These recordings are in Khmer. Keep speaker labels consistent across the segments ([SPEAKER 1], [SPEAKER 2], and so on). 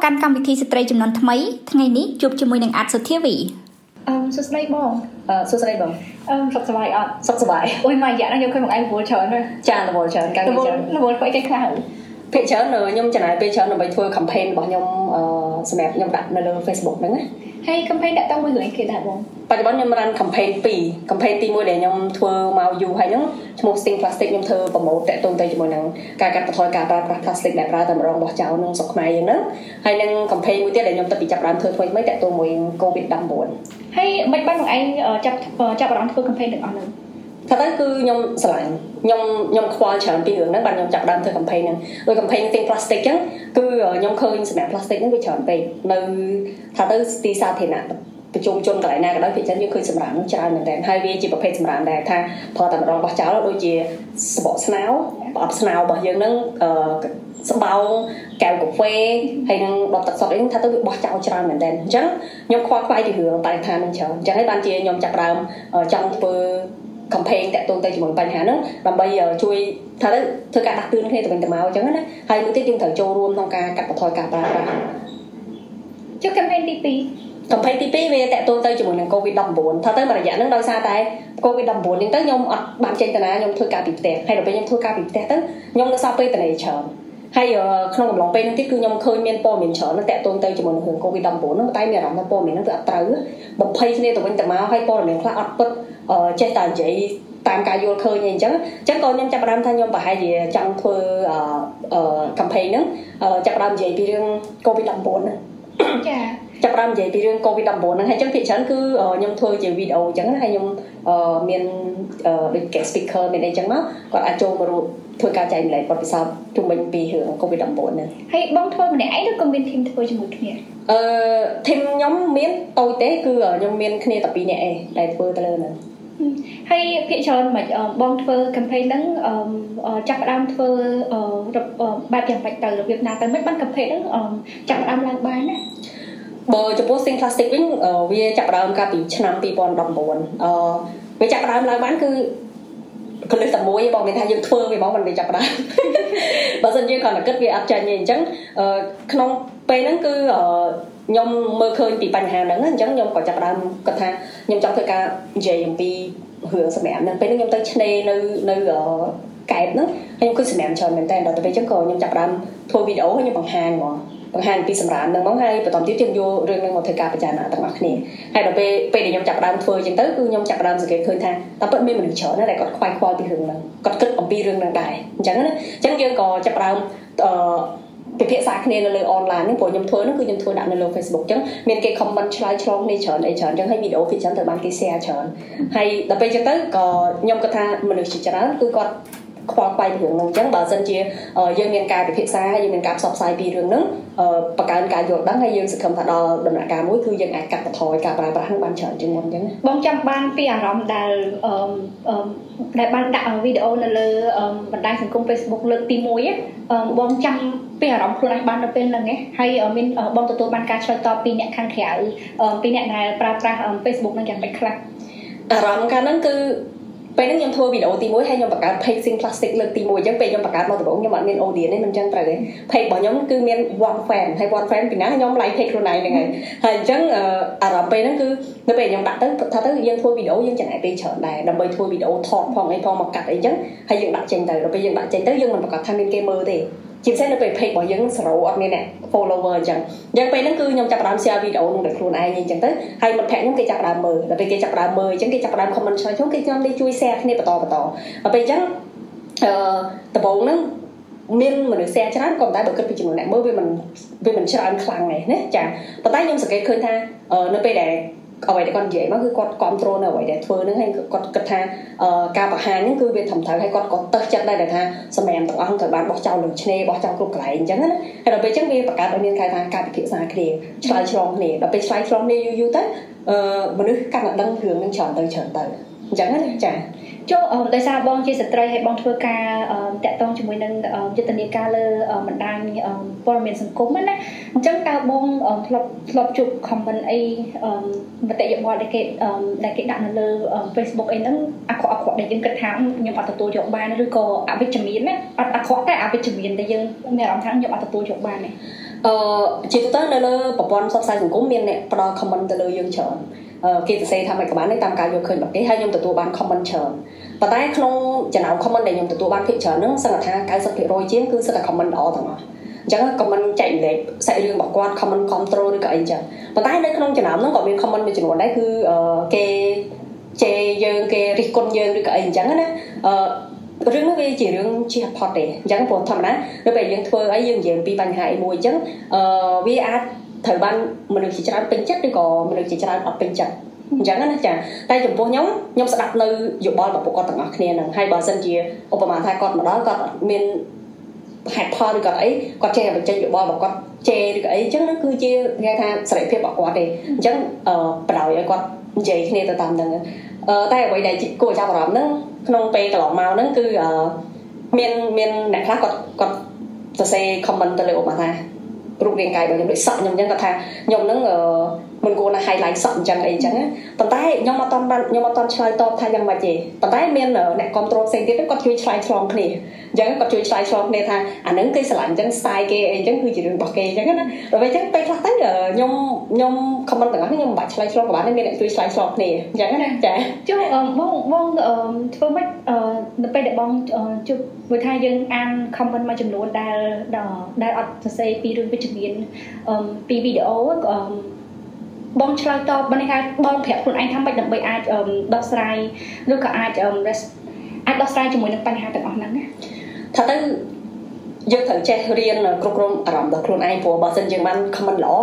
[SPEAKER 1] មកកាន់កម្មវិធីស្ត្រីចំនួនថ្មីថ្ងៃនេះជួបជាមួយនឹងអាត់សុធាវី
[SPEAKER 2] អឺសួស្តីបង
[SPEAKER 3] អឺសួស្តីបង
[SPEAKER 2] អឺសុខសប្បាយអត់
[SPEAKER 3] សុខសប្បាយ
[SPEAKER 2] អូយមកយ៉ាខ្ញុំឃើញមកឯងរវល់ច្រើន
[SPEAKER 3] ចារវល់ច្រើន
[SPEAKER 2] កាលនេះច្រើនរវល់ធ្វើអីគេខ្លះ
[SPEAKER 3] ភាគច្រើនខ្ញុំចំណាយពេលច្រើនដើម្បីធ្វើ campaign របស់ខ្ញុំអឺ សម្រាប់ខ្ញុំដាក់នៅលើ Facebook ហ្នឹងណា
[SPEAKER 2] ហើយ campaign ដាក់តាំងមួយរឿងគេដែរបង
[SPEAKER 3] បច្ចុប្បន្នខ្ញុំ run campaign 2 campaign ទី1ដែលខ្ញុំធ្វើមកយូរហើយហ្នឹងឈ្មោះ Sting Plastic ខ្ញុំធ្វើប្រម៉ូទតាក់ទងទៅជាមួយនឹងការកាត់បន្ថយការប្រើប្រាស់ plastic ដែលប្រើតែម្ដងបោះចោលក្នុងស្រុកខ្មែរយើងហ្នឹងហើយនឹង campaign មួយទៀតដែលខ្ញុំទៅពីចាប់ដើមធ្វើថ្មីថ្មីតាក់ទងមួយ COVID-19
[SPEAKER 2] ហើយមិនបានបងឯងចាប់ចាប់អារម្មណ៍ធ្វើ campaign ទាំងអស់ហ្នឹង
[SPEAKER 3] ថាទៅគឺខ្ញុំស្រឡាញ់ខ្ញុំខ្ញុំខ្វល់ច្រើនពីរឿងហ្នឹងបាទខ្ញុំចាប់ដើមធ្វើ campaign ហ្នឹងដោយ campaign thing plastic ចឹងគឺខ្ញុំឃើញសម្រាប់ plastic ហ្នឹងវាច្រើនពេកនៅថាទៅទីសាធារណៈប្រជុំជនកន្លែងណាក៏ដោយភាគច្រើនយើងឃើញសម្រាប់នឹងច្រើនមែនតើហើយវាជាប្រភេទសម្រាប់ដែលថាផលតែម្ដងបោះចោលដូចជាសបកស្នោប្រអប់ស្នោរបស់យើងហ្នឹងអឺស្បោងកែវកាហ្វេហើយនឹងដបទឹកសុទ្ធអីថាទៅវាបោះចោលច្រើនមែនតើអញ្ចឹងខ្ញុំខ្វល់ខ្វាយពីរឿងតែថានឹងច្រើនអញ្ចឹងហើយបានជាខ្ញុំចាប់ដើមចង់ធ្វើ campaign តាក់ទងទៅជាមួយបញ្ហាហ្នឹងដើម្បីជួយថាទៅធ្វើការដាស់តឿនគ្នាទៅវិញទៅមកអញ្ចឹងណាហើយមួយទៀតយើងត្រូវចូលរួមក្នុងការកាត់បន្ថយការប្រើប្រាស់
[SPEAKER 2] ចុះ campaign ទី2
[SPEAKER 3] campaign ទី2វាតាក់ទងទៅជាមួយនឹង COVID-19 ថាទៅមួយរយៈហ្នឹងដោយសារតែ COVID-19 ហ្នឹងទៅខ្ញុំអត់បានចេញតាណាខ្ញុំធ្វើការពីផ្ទះហើយដល់ពេលខ្ញុំធ្វើការពីផ្ទះទៅខ្ញុំនៅសល់ពេលតនេច្រើន ហើយក្នុងកំឡុងពេលហ្នឹងទៀតគឺខ្ញុំឃើញមានព័ត៌មានច្រើនតាក់ទងទៅជាមួយនឹងរឿង COVID-19 ហ្នឹងតែមានអារម្មណ៍ថាព័ត៌មានហ្នឹងគឺអត់ត្រូវបំភ័យគ្នាទៅវិញទៅមកហើយព័ត៌មានខ្លះអត់ពិតចេះតែនិយាយតាមការយល់ឃើញអីអញ្ចឹងអញ្ចឹងក៏ខ្ញុំចាប់ផ្ដើមថាខ្ញុំប្រហែលជាចង់ធ្វើអឺ campaign ហ្នឹងចាប់ផ្ដើមនិយាយពីរឿង COVID-19 ហ្នឹង
[SPEAKER 2] ចា
[SPEAKER 3] ចាប់ផ្ដើមនិយាយពីរឿង COVID-19 ហ្នឹងហើយអញ្ចឹងភាគច្រើនគឺខ្ញុំធ្វើជាវីដេអូអញ្ចឹងហើយខ្ញុំមានដូច guest speaker មានអីអញ្ចឹងមកគាត់អាចចូលមករួមធ្វើការចែកម្លែកបទពិសោធន៍ជុំវិញពីរឿង COVID-19 ហ្នឹង
[SPEAKER 2] ហើយបងធ្វើម្នាក់ឯងឬក៏មានធីមធ្វើជាមួយគ្នា
[SPEAKER 3] អឺធីមខ្ញុំមានតូចទេគឺខ្ញុំមានគ្នាតែ2នាក់ឯងដែលធ្វើទៅលើហ្នឹង
[SPEAKER 2] ហើយភាគច្រើនមិនបងធ្វើ campaign ហ្នឹងចាប់ផ្ដើមធ្វើបែបយ៉ាងបាច់ទៅរបៀបណាទៅមិនបាន campaign ហ្នឹងចាប់ផ្ដើមឡើងបានណា
[SPEAKER 3] បើចំពោះ Sing Plastic វិញវាចាប់ផ្ដើមកាលពីឆ្នាំ2019អឺវាចាប់ផ្ដើមឡើងបានគឺកលិះតែមួយបងមានថាយើងធ្វើវាបងមិនវាចាប់ដើមបើសិនយើងគ្រាន់តែគិតវាអត់ចាញ់ទេអញ្ចឹងក្នុងពេលហ្នឹងគឺខ្ញុំមើលឃើញពីបញ្ហាហ្នឹងអញ្ចឹងខ្ញុំក៏ចាប់ដើមគាត់ថាខ្ញុំចង់ធ្វើការនិយាយអំពីរឿងសម្រាប់ហ្នឹងពេលហ្នឹងខ្ញុំទៅឆ្នេរនៅនៅកែបហ្នឹងហើយខ្ញុំឃើញសម្រាប់ច្រើនមែនតើដល់ទៅពេលអញ្ចឹងក៏ខ្ញុំចាប់ដើមធ្វើវីដេអូហើយខ្ញុំបង្ហាញហ្មង បង្ហាញពីសម្រាប់នឹងមកហើយបន្តទៀតយើងយករឿងនឹងមកធ្វើការពិចារណាទាំងអស់គ្នាហើយដល់ពេលពេលដែលខ្ញុំចាប់ដើមធ្វើអញ្ចឹងទៅគឺខ្ញុំចាប់ដើមសង្កេតឃើញថាតើពិតមានមនុស្សច្រើនណាស់ដែលគាត់ខ្វាយខ្វល់ពីរឿងហ្នឹងគាត់គិតអំពីរឿងហ្នឹងដែរអញ្ចឹងណាអញ្ចឹងយើងក៏ចាប់ដើមអឺពិភាក្សាគ្នានៅលើអនឡាញហ្នឹងព្រោះខ្ញុំធ្វើហ្នឹងគឺខ្ញុំធ្វើដាក់នៅលើ Facebook អញ្ចឹងមានគេ comment ឆ្លើយឆ្លងគ្នាច្រើនអីច្រើនអញ្ចឹងហើយវីដេអូពីច្រើនទៅបានគេ share ច្រើនហើយដល់ពេលអញ្ចឹងទៅក៏ខ្ញុំគាត់ថាមនុស្សជាច្រើនគឺគាត់ខ្វល់ខ្វាយពីរឿងហ្នឹងអញ្ចឹងបើសិនជាយើងមានការពិភាក្សាហើយយើងមានការផ្សព្វផ្សាយពីរឿងហ្នឹង បង្កើនការយល់ដឹងហើយយើងសង្ឃឹមថាដល់ដំណាក់កាលមួយគឺយើងអាចកាត់បន្ថយការប្រើប្រាស់ហ្នឹងបានច្រើនជាងមុនអញ្ចឹង
[SPEAKER 2] បងចាំបានពីអារម្មណ៍ដែលដែលបានដាក់វីដេអូនៅលើបណ្ដាញសង្គម Facebook លើកទី1បងចាំពីអារម្មណ៍ខ្លួនឯងបាននៅពេលហ្នឹងឯងហើយមានបងទទួលបានការឆ្លើយតបពីអ្នកខាងក្រៅពីអ្នកដែលប្រើប្រាស់ Facebook ហ្នឹងយ៉ាងម៉េចខ្លះ
[SPEAKER 3] អារម្មណ៍កាលហ្នឹងគឺ ពេលហ្នឹងខ្ញុំធ្វើវីដេអូទី1ហើយខ្ញុំបង្កើត page sing plastic លើកទី1អញ្ចឹងពេលខ្ញុំបង្កើតមកដំបូងខ្ញុំអត់មាន audience ទេមិនអញ្ចឹងត្រូវទេ page របស់ខ្ញុំគឺមាន one fan ហើយ one fan ពីណាខ្ញុំ like page ខ្លួនឯងហ្នឹងហើយហើយអញ្ចឹងអារម្មណ៍ពេលហ្នឹងគឺនៅពេលខ្ញុំដាក់ទៅថាទៅយើងធ្វើវីដេអូយើងចំណាយពេលច្រើនដែរដើម្បីធ្វើវីដេអូថតផងអីផងមកកាត់អីអញ្ចឹងហើយយើងដាក់ចេញទៅដល់ពេលយើងដាក់ចេញទៅយើងមិនប្រកាសថាមានគេមើលទេ ជាពិសេសនៅពេល page របស់យើងសរោអត់មានអ្នក follower អញ្ចឹងអញ្ចឹងពេលហ្នឹងគឺខ្ញុំចាប់ផ្ដើម share វីដេអូនោះដោយខ្លួនឯងអញ្ចឹងទៅហើយមិត្តភ័ក្តិខ្ញុំគេចាប់ផ្ដើមមើលដល់ពេលគេចាប់ផ្ដើមមើលអញ្ចឹងគេចាប់ផ្ដើម comment ឆ្លើយចូលគេខ្ញុំនេះជួយ share គ្នាបន្តបន្តដល់ពេលអញ្ចឹងអឺដំបូងហ្នឹងមានមនុស្ស share ច្រើនក៏ប៉ុន្តែបើគិតពីចំនួនអ្នកមើលវាមិនវាមិនច្រើនខ្លាំងទេណាចាប៉ុន្តែខ្ញុំសង្កេតឃើញថានៅពេលដែល អ្វីដែលគាត់និយាយមកគឺគាត់គ្រប់គ្រងនៅអ្វីដែលធ្វើហ្នឹងហើយគាត់គិតថាការបង្ហាញហ្នឹងគឺវាត្រឹមត្រូវហើយគាត់ក៏ទៅចិត្តដែរថាសម្រាប់ទាំងអស់ត្រូវបានបោះចោលលើឆ្នេរបោះចោលគ្រប់កន្លែងអញ្ចឹងណាហើយដល់ពេលអញ្ចឹងវាបង្កើតឲ្យមានគេថាការពិភាក្សាគ្នាឆ្លើយឆ្លងគ្នាដល់ពេលឆ្លើយឆ្លងគ្នាយូរយូរទៅមនុស្សកាន់តែដឹងរឿងហ្នឹងច្រើនទៅច្រើនទៅអញ្ចឹងណាចា
[SPEAKER 2] ចូលដោយសារបងជាស្ត្រីហើយបងធ្វើការតាក់ទងជាមួយនឹងយុទ្ធនាការលើបណ្ដាញព័ត៌មានសង្គមណាអញ្ចឹងតើបងធ្លាប់ធ្លាប់ជួប comment អីមតិយោបល់ដែលគេដែលគេដាក់នៅលើ Facebook អីហ្នឹងអាក្រក់អាក្រក់ដែលយើងគិតថាខ្ញុំអត់ទទួលយកបានឬក៏អវិជ្ជមានណាអត់អាក្រក់តែអវិជ្ជមានដែលយើងមានអារម្មណ៍ថាខ្ញុំអត់ទទួលយកបានទេ
[SPEAKER 3] អឺជាទូទៅនៅលើប្រព័ន្ធផ្សព្វផ្សាយសង្គមមានអ្នកផ្ដល់ comment ទៅលើយើងច្រើនគេសរសេរថាមិនក្បាលនេះតាមការយកឃើញរបស់គេហើយខ្ញុំទទួលបាន comment ច្រើន ប៉ុន្តែក្នុងចំណោម comment ដែលខ្ញុំទទួលបានភាគច្រើនហ្នឹងសឹងថា90%ជាងគឺសិតតែ comment ល្អទាំងអស់អញ្ចឹង comment ចែកម្លែកសាច់រឿងរបស់គាត់ comment control ឬក៏អីចឹងប៉ុន្តែនៅក្នុងចំណោមហ្នឹងក៏មាន comment មួយចំនួនដែរគឺគេជេរយើងគេរិះគន់យើងឬក៏អីអញ្ចឹងណាអឺរឿងនោះវាជារឿងជាផុតទេអញ្ចឹងព្រោះធម្មតានៅពេលយើងធ្វើអីយើងនិយាយពីបញ្ហាអីមួយអញ្ចឹងអឺវាអាចត្រូវបានមនុស្សជាច្រើនពេញចិត្តឬក៏មនុស្សជាច្រើនអត់ពេញចិត្ត អញ្ចឹងណាចាតែចំពោះខ្ញុំខ្ញុំស្ដាប់នៅយោបល់របស់ពួកគាត់ទាំងអស់គ្នាហ្នឹងហើយបើសិនជាឧបមាថាគាត់មកដល់គាត់មានហេតុផលឬក៏អីគាត់ចេះបញ្ចេញយោបល់របស់គាត់ជេរឬក៏អីអញ្ចឹងហ្នឹងគឺជាគេថាសេរីភាពរបស់គាត់ទេអញ្ចឹងអឺបដ ாய் ឲ្យគាត់និយាយគ្នាទៅតាមហ្នឹងអឺតែអ្វីដែលគួរចាប់អារម្មណ៍ហ្នឹងក្នុងពេលកន្លងមកហ្នឹងគឺអឺមានមានអ្នកខ្លះគាត់គាត់សរសេរ comment ទៅលើឧបមាថារូបរាងកាយរបស់ខ្ញុំដូចសក់ខ្ញុំអញ្ចឹងគាត់ថាខ្ញុំហ្នឹង មិនគួរណា highlight សក់អញ្ចឹងអីអញ្ចឹងប៉ុន្តែខ្ញុំអត់តន់បានខ្ញុំអត់តន់ឆ្លើយតបថាយ៉ាងម៉េចទេប៉ុន្តែមានអ្នកគ្រប់គ្រងផ្សេងទៀតគាត់ជួយឆ្លើយឆ្លងគ្នាអញ្ចឹងគាត់ជួយឆ្លើយឆ្លងគ្នាថាអាហ្នឹងគេស្រឡាញ់អញ្ចឹង style គេអីអញ្ចឹងគឺជារឿងរបស់គេអញ្ចឹងណាដល់ពេលអញ្ចឹងពេលខ្លះទៅខ្ញុំខ្ញុំ comment ទាំងអស់ខ្ញុំមិនបាច់ឆ្លើយឆ្លងក៏បានមានអ្នកជួយឆ្លើយឆ្លងគ្នាអញ្ចឹងណាចា
[SPEAKER 2] ចុះបងបងធ្វើម៉េចនៅពេលដែលបងជួបមួយថាយើងអាន comment មួយចំនួនដែលដែលអត់សរសេរពីរឿងវិជ្ជមានពីវីដេអូ បងឆ្លើយតបបានន័យថាបងប្រាប់ខ្លួនឯងថាម៉េចដើម្បីអាចដោះស្រាយឬក៏អាចអាចដោះស្រាយជាមួយនឹងបញ្ហាទាំងអស់ហ្នឹងណា
[SPEAKER 3] ថាទៅយើងត្រូវចេះរៀនគ្រប់គ្រងអារម្មណ៍របស់ខ្លួនឯងព្រោះបើសិនយើងបាន comment ល្អ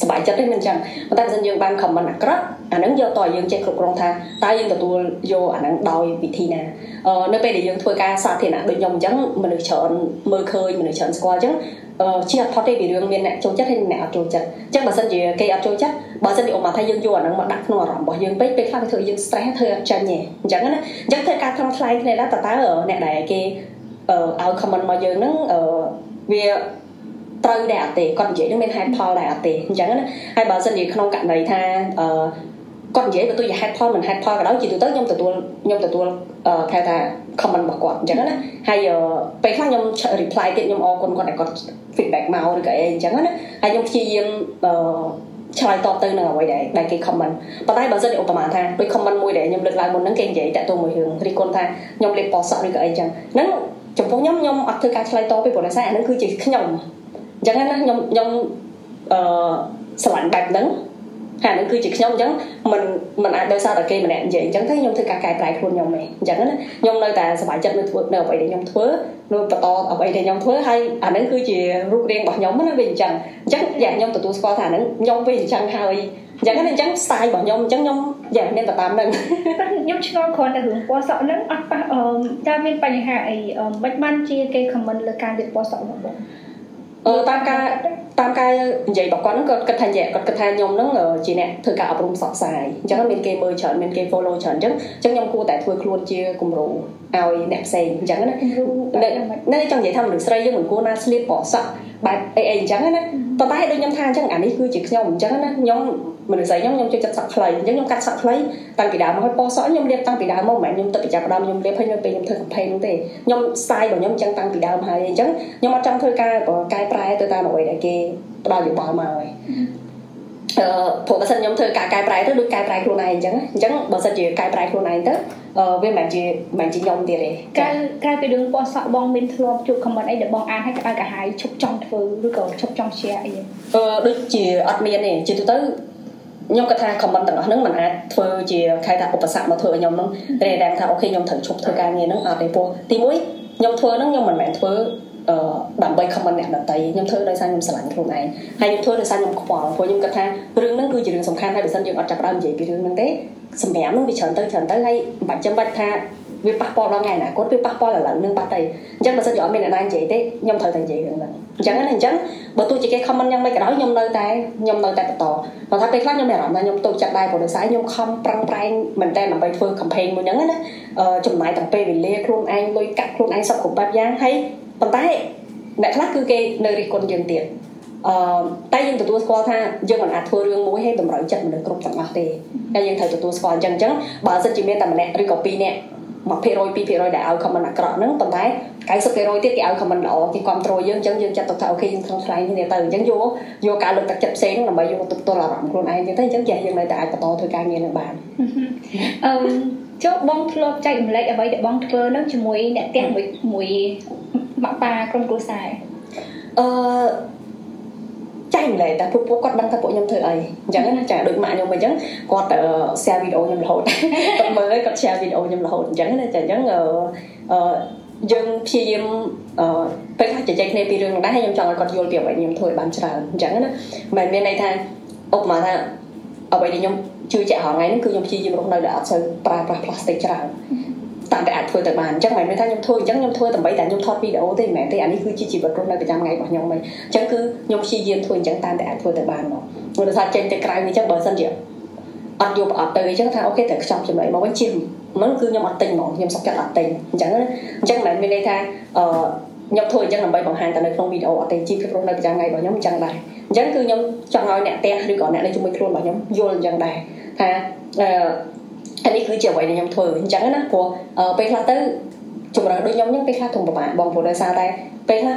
[SPEAKER 3] សប្បាយចិត្តទេមិនចឹងប៉ុន្តែបើសិនយើងបាន comment អាក្រក់អាហ្នឹងយកតើយើងចេះគ្រប់គ្រងថាតើយើងទទួលយកអាហ្នឹងដោយវិធីណាអឺនៅពេលដែលយើងធ្វើការសាធារណៈដូចខ្ញុំអញ្ចឹងមនុស្សច្រើនមើលឃើញមនុស្សច្រើនស្គាល់អញ្ចឹង ជាអត់ផុតទេពីរឿងមានអ្នកចូលចិត្តហើយអ្នកអត់ចូលចិត្តអញ្ចឹងបើសិនជាគេអត់ចូលចិត្តបើសិនជាអ៊ំថាយើងយកអាហ្នឹងមកដាក់ក្នុងអារម្មណ៍របស់យើងពេកពេលខ្លះវាធ្វើឲ្យយើង stress ធ្វើអត់ចាញ់ទេអញ្ចឹងណាអញ្ចឹងធ្វើការថ្លឹងថ្លែងគ្នាដែរតើតើអ្នកដែលគេឲ្យ comment មកយើងហ្នឹងវាត្រូវដែរអត់ទេគាត់និយាយនឹងមានហេតុផលដែរអត់ទេអញ្ចឹងណាហើយបើសិនជាក្នុងករណីថាអឺ គាត់និយាយទៅទោះជាហេតុផលមិនហេតុផលក៏ដោយជាទូទៅខ្ញុំទទួលខ្ញុំទទួលគេថា comment របស់គាត់អញ្ចឹងណាហើយពេលខ្លះខ្ញុំ reply ទៀតខ្ញុំអរគុណគាត់ដែលគាត់ feedback មកឬក៏អីអញ្ចឹងណាហើយខ្ញុំព្យាយាមអឺឆ្លើយតបទៅនឹងអ្វីដែលដែលគេ comment ប៉ុន្តែបើសិនជាឧបមាថាដូច comment មួយដែលខ្ញុំលើកឡើងមុនហ្នឹងគេនិយាយតាក់ទងមួយរឿងរីគុណថាខ្ញុំលេបពណ៌សក់ឬក៏អីចឹងហ្នឹងចំពោះខ្ញុំខ្ញុំអត់ធ្វើការឆ្លើយតបពីព្រោះតែអាហ្នឹងគឺជាខ្ញុំអញ្ចឹងណាខ្ញុំខ្ញុំអឺស្រឡាញ់បែបហ្នឹង ហើយហ្នឹងគឺជាខ្ញុំអញ្ចឹងមិនមិនអាចដោយសារតែគេម្នាក់និយាយអញ្ចឹងទេខ្ញុំធ្វើការកែប្រែខ្លួនខ្ញុំឯងអញ្ចឹងណាខ្ញុំនៅតែសប្បាយចិត្តនៅធ្វើនៅអ្វីដែលខ្ញុំធ្វើនៅបន្តអ្វីដែលខ្ញុំធ្វើហើយអាហ្នឹងគឺជារូបរាងរបស់ខ្ញុំណាវាអញ្ចឹងអញ្ចឹងយ៉ាងខ្ញុំទទួលស្គាល់ថាហ្នឹងខ្ញុំវាអញ្ចឹងហើយអញ្ចឹងអញ្ចឹង style របស់ខ្ញុំអញ្ចឹងខ្ញុំយ៉ាងមានតែតាមហ្នឹង
[SPEAKER 2] ខ្ញុំឆ្ងល់គ្រាន់តែរឿងពណ៌សក់ហ្នឹងអត់ប៉ះអឺតើមានបញ្ហាអីមិនបានជាគេ comment លើការលាបពណ៌សក់របស់បង
[SPEAKER 3] អឺតាមការ តាមការនិយាយរបស់គាត់ហ្នឹងគាត់គិតថាគាត់គិតថាខ្ញុំហ្នឹងជាអ្នកធ្វើការអប់រំផ្សព្វផ្សាយអញ្ចឹងមានគេមើលច្រើនមានគេ follow ច្រើនអញ្ចឹងអញ្ចឹងខ្ញុំគួរតែធ្វើខ្លួនជាគំរូឲ្យអ្នកផ្សេងអញ្ចឹងណានៅចង់និយាយថាមនុស្សស្រីយើងមិនគួរណាស្លៀកពណ៌សក់បែបអីអីអញ្ចឹងណា ប៉ុន្តែដូចខ្ញុំថាអញ្ចឹងអានេះគឺជាខ្ញុំអញ្ចឹងណាខ្ញុំមនុស្សស្រីខ្ញុំខ្ញុំចូលចិត្តសក់ខ្លីអញ្ចឹងខ្ញុំកាត់សក់ខ្លីតាំងពីដើមមកហើយពណ៌សក់ខ្ញុំលាបតាំងពីដើមមកមិនមែនខ្ញុំទឹកពីចាប់ដើមខ្ញុំលាបហើយនៅពេលខ្ញុំធ្វើ campaign នោះទេខ្ញុំ style របស់ខ្ញុំអញ្ចឹងតាំងពីដើមហើយអញ្ចឹងខ្ញុំអត់ចង់ធ្វើការកែប្រែទៅតាមអ្វីដែលគេផ្ដល់យោបល់មកហើយអឺ ព្រោះបើសិនខ្ញុំធ្វើការកែប្រែទៅដូចកែប្រែខ្លួនឯងអញ្ចឹងអញ្ចឹងបើសិនជាកែប្រែខ្លួនឯងទៅអឺវាមិនមែនជាមិនមែនជាខ្ញុំទៀតទេ
[SPEAKER 2] ក្រៅក្រៅពីរឿងពណ៌សក់បងមានធ្លាប់ជួប comment អីដែលបងអានហើយក្តៅក្រហាយឈប់ចង់ធ្វើឬក៏ឈប់ចង់ share អី
[SPEAKER 3] អឺដូចជាអត់មានទេជាទូទៅខ្ញុំគាត់ថា comment ទាំងអស់ហ្នឹងมันអាចធ្វើជាខែថាឧបសគ្គមកធ្វើឲ្យខ្ញុំហ្នឹងតែដែលថាអូខេខ្ញុំត្រូវឈប់ធ្វើការងារហ្នឹងអត់ទេពោះទីមួយខ្ញុំធ្វើហ្នឹងខ្ញុំមិនមែនធ្វើ អឺដើម្បី comment អ្នកដទៃខ្ញុំធ្វើដោយសារខ្ញុំស្រឡាញ់ខ្លួនឯងហើយខ្ញុំធ្វើដោយសារខ្ញុំខ្វល់ព្រោះខ្ញុំគិតថារឿងហ្នឹងគឺជារឿងសំខាន់ហើយបើសិនយើងអត់ចាប់ផ្ដើមនិយាយពីរឿងហ្នឹងទេសម្រាប់ហ្នឹងវាច្រើនទៅច្រើនទៅហើយមិនបាច់ចាំបាច់ថាវាប៉ះពាល់ដល់ថ្ងៃអនាគតវាប៉ះពាល់ឥឡូវនឹងបាត់ទៅអញ្ចឹងបើសិនជាអត់មានអ្នកណានិយាយទេខ្ញុំត្រូវតែនិយាយរឿងហ្នឹងអញ្ចឹងណាអញ្ចឹងបើទោះជាគេ comment យ៉ាងម៉េចក៏ដោយខ្ញុំនៅតែខ្ញុំនៅតែបន្តបើថាពេលខ្លះខ្ញុំមានអារម្មណ៍ថាខ្ញុំតូចចិត្តដែរព្រោះដោយសារខ្ញុំខំប្រឹងប្រែងមែនតើដើម្បីធ្វើ campaign មួយហ្នឹងណាចំណាយទាំងពេលវេលាខ្លួនឯងលុយកាក់ខ្លួនឯងសពគ្រប់បែបយ៉ាងហើយ ប៉ុន្តែអ្នកខ្លះគឺគេនៅរិះគន់យើងទៀតអឺតែយើងទទួលស្គាល់ថាយើងមិនអាចធ្វើរឿងមួយឲ្យតម្រូវចិត្តមនុស្សគ្រប់ទាំងអស់ទេតែយើងត្រូវទទួលស្គាល់អញ្ចឹងអញ្ចឹងបើសិនជាមានតែម្នាក់ឬក៏ពីរនាក់1% 2%ដែលឲ្យ comment អាក្រក់ហ្នឹងប៉ុន្តែ90%ទៀតគេឲ្យ comment ល្អគេគ្រប់គ្រងយើងអញ្ចឹងយើងចាត់ទុកថាអូខេយើងក្នុងឆ្លៃគ្នាទៅអញ្ចឹងយកយកការលើកទឹកចិត្តផ្សេងហ្នឹងដើម្បីយកទៅផ្ទាល់អារម្មណ៍ខ្លួនឯងអញ្ចឹងទៅអញ្ចឹងចេះយើងនៅតែអាចបន្តធ្វើការងារនឹងបាន
[SPEAKER 2] អឺចុះបងធ្លាប់ចែករំលែកអ្វីដែលបងធ្វើនឹងជាមួយអ្នកផ្ទះមួយមួយ ម៉ាក់ប៉ាក្រុមគ្រួសារ
[SPEAKER 3] អឺចាញ់ម្លែតែពួកពួកគាត់ដឹងថាពួកខ្ញុំធ្វើអីអញ្ចឹងណាចាដូចម៉ាក់ខ្ញុំអញ្ចឹងគាត់ share វីដេអូខ្ញុំរហូតគាត់មើលគាត់ share វីដេអូខ្ញុំរហូតអញ្ចឹងណាចាអញ្ចឹងអឺយើងព្យាយាមអឺពេលខ្លះជជែកគ្នាពីរឿងហ្នឹងដែរហើយខ្ញុំចង់ឲ្យគាត់យល់ពីអ្វីខ្ញុំធ្វើឲ្យបានច្រើនអញ្ចឹងណាមិនមានន័យថាឧបមាថាអ្វីដែលខ្ញុំជឿជាក់ហងៃហ្នឹងគឺខ្ញុំព្យាយាមរស់នៅដែលអត់សូវប្រើប្រាស់ផ្លាស្ទិកច្រើន តាមតែអាចធ្វើទៅបានអញ្ចឹងមិនមែនថាខ្ញុំធ្វើអញ្ចឹងខ្ញុំធ្វើដើម្បីតែខ្ញុំថតវីដេអូទេមិនមែនទេអានេះគឺជាជីវិតរស់នៅប្រចាំថ្ងៃរបស់ខ្ញុំហ្នឹងអញ្ចឹងគឺខ្ញុំព្យាយាមធ្វើអញ្ចឹងតាមតែអាចធ្វើទៅបានមកព្រោះថាចេញទៅក្រៅនេះអញ្ចឹងបើសិនជាអត់យកប្រអប់ទៅអញ្ចឹងថាអូខេត្រូវខ្ចប់ចំណុចមកវិញជាមិនគឺខ្ញុំអត់ទិញហ្មងខ្ញុំសុខចិត្តអត់ទិញអញ្ចឹងអញ្ចឹងមិនមានន័យថាអឺខ្ញុំធ្វើអញ្ចឹងដើម្បីបង្ហាញទៅនៅក្នុងវីដេអូអត់ទេជីវិតរស់នៅប្រចាំថ្ងៃរបស់ខ្ញុំអញ្ចឹងដែរអញ្ចឹងគឺខ្ញុំចង់ឲ្យអ្នកផ្ទះឬក៏អ្នកនៅជាមួយខ្លួនរបស់ខ្ញុំយល់អញ្ចឹងដែរថាអឺ អានេះគឺជាអ្វីដែលខ្ញុំធ្វើអញ្ចឹងណាព្រោះពេលខ្លះទៅជំរឿនដូចខ្ញុំហ្នឹងពេលខ្លះធំប្រមាណបងព្រោះដោយសារតែពេលខ្លះ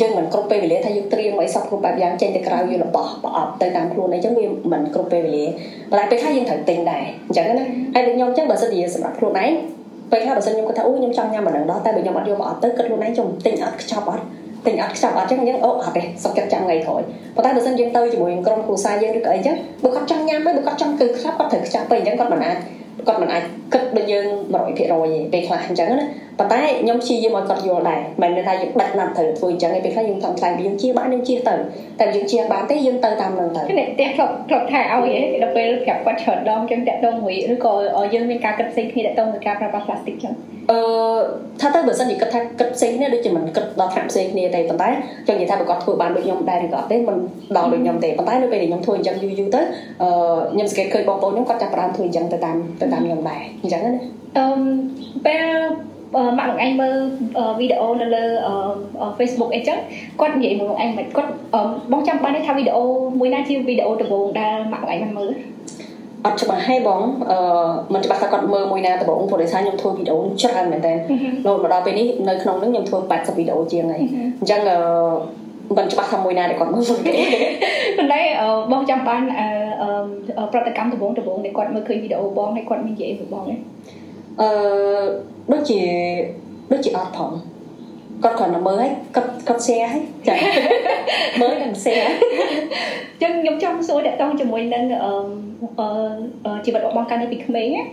[SPEAKER 3] យើងមិនគ្រប់ពេលវេលាថាយើងត្រៀមអីសពគ្រប់បែបយ៉ាងចេញទៅក្រៅយើងរបស់ប្រអប់ទៅតាមខ្លួនអីចឹងវាមិនគ្រប់ពេលវេលាប៉ុន្តែពេលខ្លះយើងត្រូវទិញដែរអញ្ចឹងណាហើយដូចខ្ញុំចឹងបើសិនជាសម្រាប់ខ្លួនឯងពេលខ្លះបើសិនខ្ញុំគិតថាអូខ្ញុំចង់ញ៉ាំអានឹងដល់តែបើខ្ញុំអត់យកប្រអប់ទៅគិតខ្លួនឯងខ្ញុំទិញអត់ខ្ចប់អត់ទិញអត់ខ្ចប់អត់ចឹងយើងអូអត់ទេសុខចិត្តចាំថ្ងៃក្រោយប៉ុន្តែបើសិនយើងទៅជាមួយក្រុមគ្រួសារយើងឬក៏អីចឹងបើគាត់ចង់ញ៉ាំទៅបើគាត់ចង់គឺខ្ចប់គាត់ត្រូវខ្ចប់ទៅអញ្ចឹងគាត់មិនអាច គាត់មិនអាចគិតដូចយើង100%ទេពេលខ្លះអញ្ចឹងណា ប៉ុន្តែខ្ញុំព្យាយាមឲ្យគាត់យល់ដែរមិនមែនថាយើងដឹកណាត់ត្រូវធ្វើអញ្ចឹងឯងពេលខ្លះយើងថំថ្លៃយើងជាបានយើងជាទៅតែយើងជាបានទេយើងទៅតាមនឹងទៅ
[SPEAKER 2] នេះផ្ទះធ្លាប់ធ្លាប់ថាឲ្យឯងដល់ពេលប្រាប់គាត់ច្រើនដងចឹងតាក់ទងមួយឬក៏យើងមានការគិតផ្សេងគ្នាតាក់ទងនឹងការប្រើប្រាស់ផ្លាស្ទិកចឹង
[SPEAKER 3] អឺថាទៅបើសិនជាគិតថាគិតផ្សេងគ្នាដូចជាមិនគិតដល់ថ្នាក់ផ្សេងគ្នាទេប៉ុន្តែចង់និយាយថាបើគាត់ធ្វើបានដូចខ្ញុំដែរឬក៏អត់ទេមិនដល់ដូចខ្ញុំទេប៉ុន្តែនៅពេលដែលខ្ញុំធ្វើអញ្ចឹងយូរយូរទៅអឺខ្ញុំសង្កេតឃើញបងប្អូនខ្ញុំគាត់ចាប់ផ្ដើមធ្វើអញ្ចឹងទៅតាមទៅតាមខ្ញុំដែរអញ្ចឹងណា
[SPEAKER 2] អឺពេល ម៉ាក់លោកឯងមើលវីដេអូនៅលើ Facebook អីចឹងគាត់និយាយមួយលោកឯងមិនគាត់បងចាំបានថាវីដេអូមួយណាជាវីដេអូដំបូងដែលម៉ាក់លោកឯងបានមើល
[SPEAKER 3] អត់ច្បាស់ហេបងអឺមិនច្បាស់ថាគាត់មើលមួយណាដំបូងព្រោះដោយសារខ្ញុំធ្វើវីដេអូច្រើនមែនតើរហូតមកដល់ពេលនេះនៅក្នុងហ្នឹងខ្ញុំធ្វើ80វីដេអូជាងហើយអញ្ចឹងអឺមិនច្បាស់ថាមួយណាដែលគាត់មើលទេ
[SPEAKER 2] ប៉ុន្តែបងចាំបានប្រតិកម្មដំបូងដំបូងដែលគាត់មើលឃើញវីដេអូបងហើយគាត់មាននិយាយ với បងឯង
[SPEAKER 3] អឺ ដូចជាដូចជាអត់ផងគាត់គ្រាន់តែមើលហើយគាត់គាត់ share ហើយចាមើលនិង share
[SPEAKER 2] ចឹងខ្ញុំចង់សួរតកតងជាមួយនឹងអឺជីវិតរបស់បងកាលនៅពីក្មេងណា